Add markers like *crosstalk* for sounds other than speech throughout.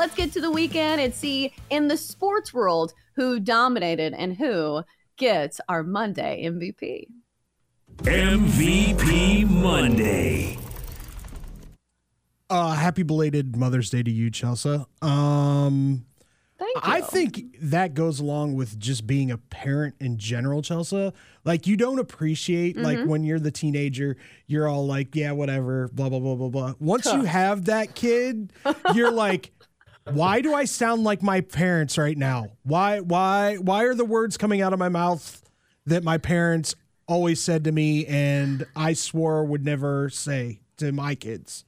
Let's get to the weekend and see in the sports world who dominated and who gets our Monday MVP. MVP Monday. Uh, happy belated Mother's Day to you, Chelsea. Um, Thank you. I think that goes along with just being a parent in general, Chelsea. Like you don't appreciate Mm-hmm. like when you're the teenager, you're all like, yeah, whatever, blah blah blah blah blah. Once you have that kid, you're *laughs* like, why do I sound like my parents right now? Why why why are the words coming out of my mouth that my parents always said to me and I swore would never say to my kids?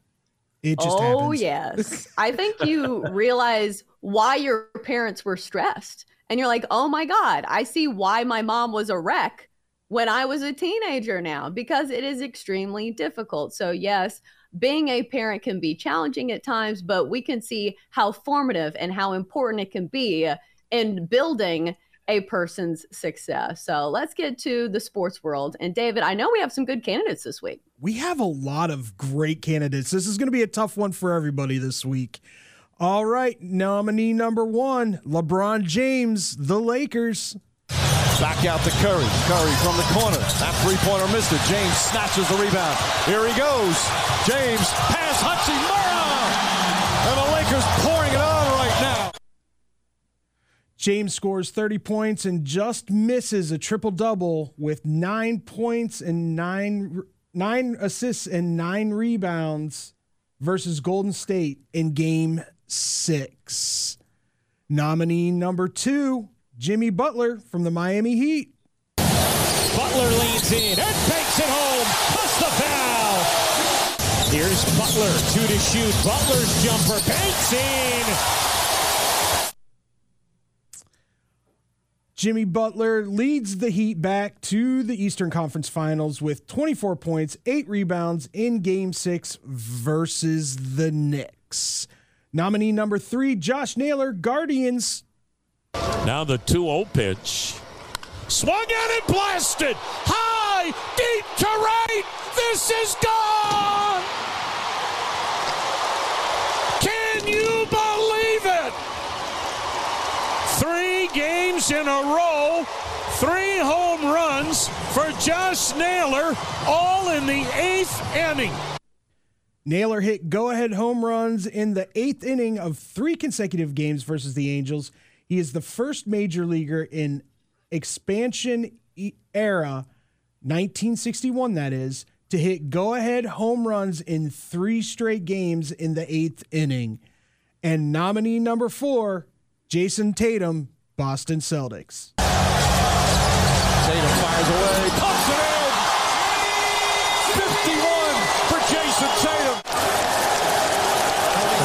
It just oh happens. yes *laughs* i think you realize why your parents were stressed and you're like oh my god i see why my mom was a wreck when i was a teenager now because it is extremely difficult so yes being a parent can be challenging at times but we can see how formative and how important it can be in building a person's success so let's get to the sports world and david i know we have some good candidates this week We have a lot of great candidates. This is going to be a tough one for everybody this week. All right, nominee number one LeBron James, the Lakers. Back out to Curry. Curry from the corner. That three pointer missed it. James snatches the rebound. Here he goes. James pass Hachimura. And the Lakers pouring it on right now. James scores 30 points and just misses a triple double with nine points and nine nine assists and nine rebounds versus Golden State in game six. Nominee number two, Jimmy Butler from the Miami Heat. Butler leans in and takes it home. Plus the foul. Here's Butler, two to shoot. Butler's jumper banks in. Jimmy Butler leads the Heat back to the Eastern Conference Finals with 24 points, eight rebounds in game six versus the Knicks. Nominee number three, Josh Naylor, Guardians. Now the 2 0 pitch. Swung out and blasted. High, deep to right. This is gone. Can you believe it? Three games in a row, three home runs for Josh Naylor, all in the eighth inning. Naylor hit go ahead home runs in the eighth inning of three consecutive games versus the Angels. He is the first major leaguer in expansion era, 1961, that is, to hit go ahead home runs in three straight games in the eighth inning. And nominee number four, Jayson Tatum, Boston Celtics. Tatum fires away. Pumps it in. 51 for Jayson Tatum.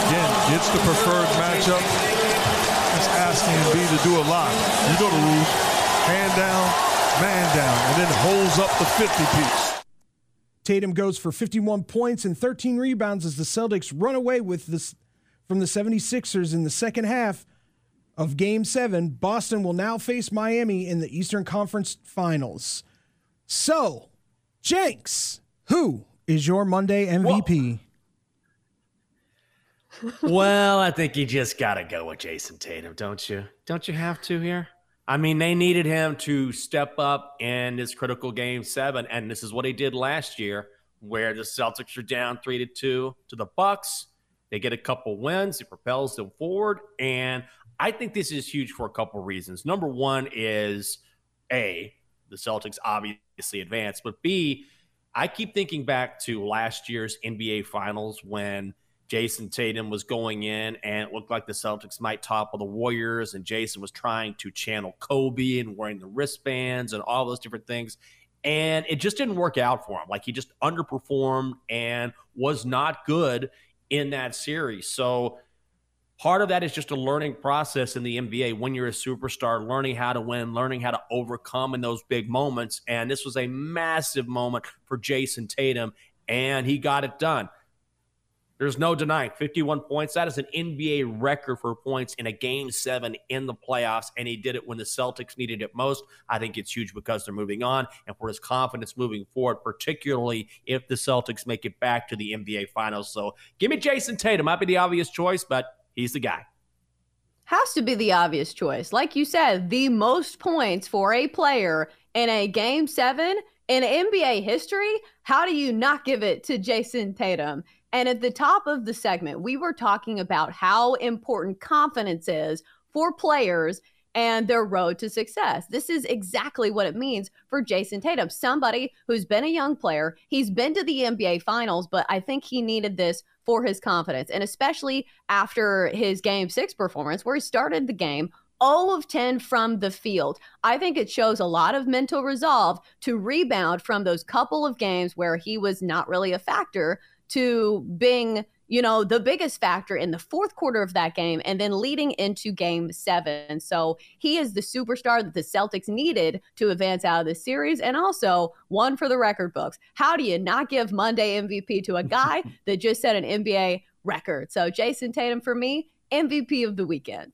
Again, gets the preferred matchup. It's asking Embiid to do a lot. You know the rules. Hand down, man down, and then holds up the 50 piece. Tatum goes for 51 points and 13 rebounds as the Celtics run away with this from the 76ers in the second half of game 7. Boston will now face Miami in the Eastern Conference Finals. So, Jenks, who is your Monday MVP? well, I think you just got to go with Jayson Tatum, don't you? Don't you have to here? I mean, they needed him to step up in this critical game seven, and this is what he did last year, where the Celtics are down three to two to the Bucks. They get a couple wins, it propels them forward, and I think this is huge for a couple reasons. Number one is A, the Celtics obviously advanced, but B, I keep thinking back to last year's NBA Finals when Jayson Tatum was going in and it looked like the Celtics might topple the Warriors, and Jayson was trying to channel Kobe and wearing the wristbands and all those different things. And it just didn't work out for him. Like he just underperformed and was not good in that series. So part of that is just a learning process in the NBA when you're a superstar, learning how to win, learning how to overcome in those big moments. And this was a massive moment for Jayson Tatum, and he got it done. There's no denying 51 points. That is an NBA record for points in a game seven in the playoffs. And he did it when the Celtics needed it most. I think it's huge because they're moving on and for his confidence moving forward, particularly if the Celtics make it back to the NBA finals. So give me Jayson Tatum. Might be the obvious choice, but he's the guy. Has to be the obvious choice. Like you said, the most points for a player in a game seven in NBA history. How do you not give it to Jayson Tatum? And at the top of the segment, we were talking about how important confidence is for players and their road to success. This is exactly what it means for Jayson Tatum, somebody who's been a young player. He's been to the NBA finals, but I think he needed this for his confidence. And especially after his game six performance, where he started the game all of 10 from the field. I think it shows a lot of mental resolve to rebound from those couple of games where he was not really a factor to being, you know, the biggest factor in the fourth quarter of that game and then leading into game seven. So he is the superstar that the Celtics needed to advance out of this series and also one for the record books. How do you not give Monday MVP to a guy *laughs* that just set an NBA record? So Jayson Tatum for me, MVP of the weekend.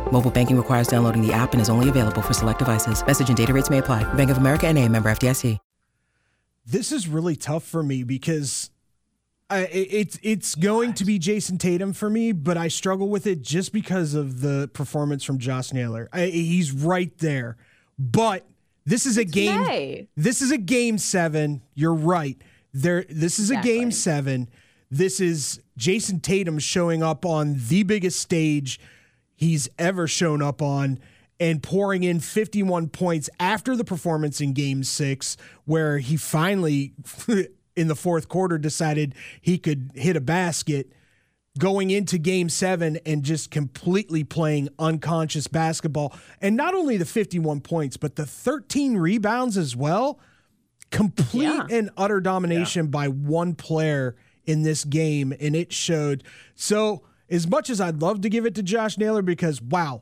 Mobile banking requires downloading the app and is only available for select devices. Message and data rates may apply. Bank of America and a member FDIC. This is really tough for me because I, it's it's going to be Jayson Tatum for me, but I struggle with it just because of the performance from Josh Naylor. I, he's right there, but this is a It's game. May. This is a game seven. You're right. There. This is a game seven. This is Jayson Tatum showing up on the biggest stage he's ever shown up on and pouring in 51 points after the performance in game six, where he finally, *laughs* in the fourth quarter, decided he could hit a basket. Going into game seven and just completely playing unconscious basketball. And not only the 51 points, but the 13 rebounds as well. Complete Yeah. and utter domination by one player in this game. And it showed. So, as much as I'd love to give it to Josh Naylor, because wow,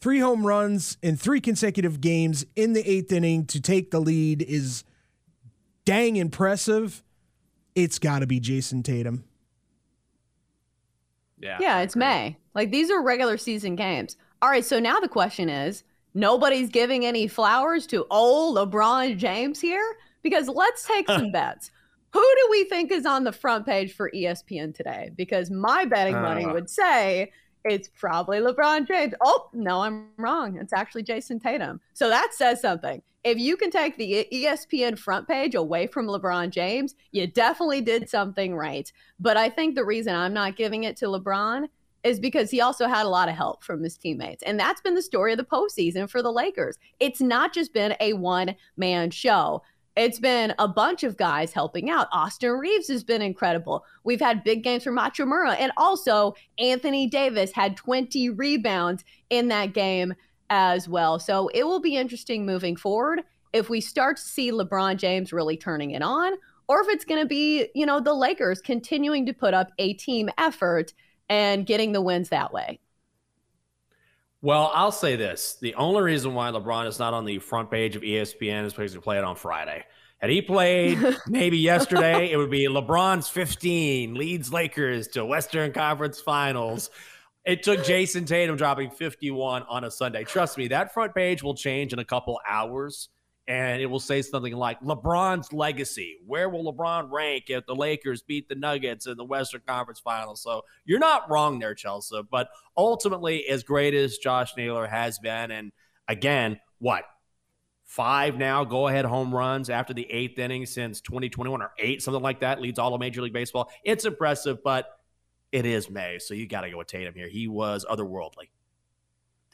three home runs in three consecutive games in the eighth inning to take the lead is dang impressive. It's got to be Jayson Tatum. Yeah. Yeah, it's May. Like these are regular season games. All right, so now the question is nobody's giving any flowers to old LeBron James here? Because let's take *laughs* some bets. Who do we think is on the front page for ESPN today? Because my betting money Uh. would say it's probably LeBron James. Oh, no, I'm wrong. It's actually Jayson Tatum. So that says something. If you can take the ESPN front page away from LeBron James, you definitely did something right. But I think the reason I'm not giving it to LeBron is because he also had a lot of help from his teammates. And that's been the story of the postseason for the Lakers. It's not just been a one man show. It's been a bunch of guys helping out. Austin Reaves has been incredible. We've had big games from Hachimura. And also, Anthony Davis had 20 rebounds in that game as well. So it will be interesting moving forward. if we start to see LeBron James really turning it on, or if it's going to be, you know, the Lakers continuing to put up a team effort and getting the wins that way. Well, I'll say this. The only reason why LeBron is not on the front page of ESPN is because he played on Friday. Had he played *laughs* maybe yesterday, it would be LeBron's 15 leads Lakers to Western Conference Finals. It took Jayson Tatum dropping 51 on a Sunday. Trust me, that front page will change in a couple hours and it will say something like LeBron's legacy. Where will LeBron rank if the Lakers beat the Nuggets in the Western Conference Finals? So you're not wrong there, Chelsea. But ultimately, as great as Josh Naylor has been, and again, what? Five now go ahead home runs after the eighth inning since 2021 or eight, something like that, leads all of Major League Baseball. It's impressive, but it is May. So you got to go with Tatum here. He was otherworldly.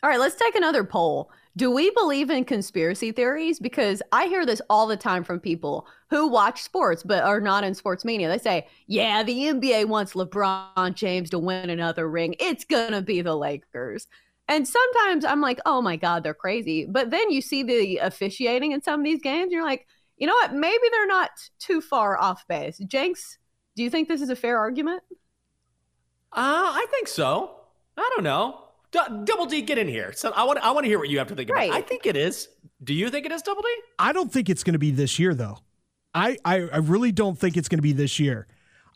All right, let's take another poll. Do we believe in conspiracy theories? Because I hear this all the time from people who watch sports but are not in sports media. They say, yeah, the NBA wants LeBron James to win another ring. It's going to be the Lakers. And sometimes I'm like, oh my God, they're crazy. But then you see the officiating in some of these games, and you're like, you know what? Maybe they're not too far off base. Jenks, do you think this is a fair argument? Uh, I think so. I don't know. D- Double D, get in here. So I want I want to hear what you have to think Right. about. I think it is. Do you think it is Double D? I don't think it's going to be this year, though. I, I, I really don't think it's going to be this year.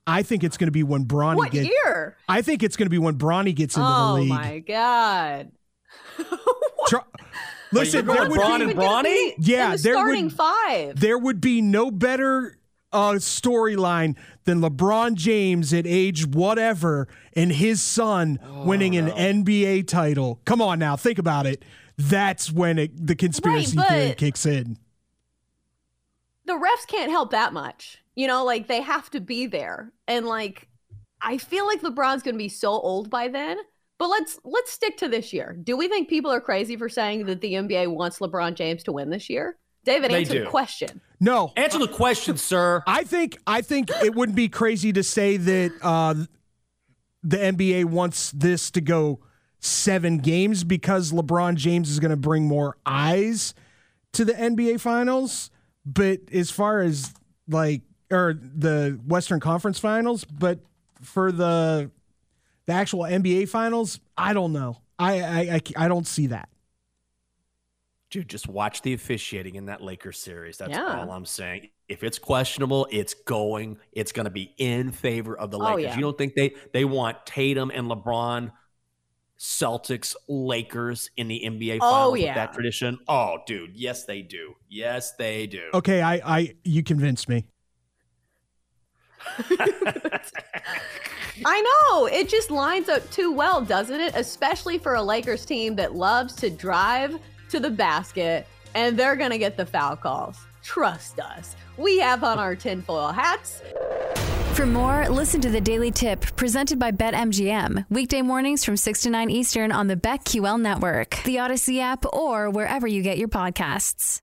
I think it's going to be when Bronny What gets. year? I think it's going to be when Bronny gets into oh the league. Oh my God. *laughs* Tr- Listen, you're there would Bron be, and Bronny? Yeah, in the there starting would five. there would be no better uh, storyline than LeBron James at age whatever and his son Oh, winning an NBA title. Come on now, think about it. That's when it, the conspiracy Right, theory kicks in. the refs can't help that much. You know, like they have to be there. And like I feel like LeBron's going to be so old by then. But let's let's stick to this year. Do we think people are crazy for saying that the NBA wants LeBron James to win this year? David, answer the question. No, Answer the question, sir. I think I think it wouldn't be crazy to say that uh, the NBA wants this to go seven games because LeBron James is going to bring more eyes to the NBA Finals. But as far as like or the Western Conference Finals, but for the the actual NBA Finals, I don't know. I I, I, I don't see that. Dude, just watch the officiating in that Lakers series. That's Yeah. all I'm saying. If it's questionable, it's going. It's going to be in favor of the Oh, Lakers. yeah. You don't think they they want Tatum and LeBron, Celtics, Lakers in the NBA Oh, finals with yeah. that tradition? Oh, dude, yes they do. Yes they do. Okay, I I you convinced me. *laughs* I know. It just lines up too well, doesn't it? Especially for a Lakers team that loves to drive to the basket and they're going to get the foul calls. Trust us. We have on our tinfoil hats. For more, listen to the Daily Tip presented by BetMGM. Weekday mornings from 6 to 9 Eastern on the BetQL network, the Audacy app, or wherever you get your podcasts.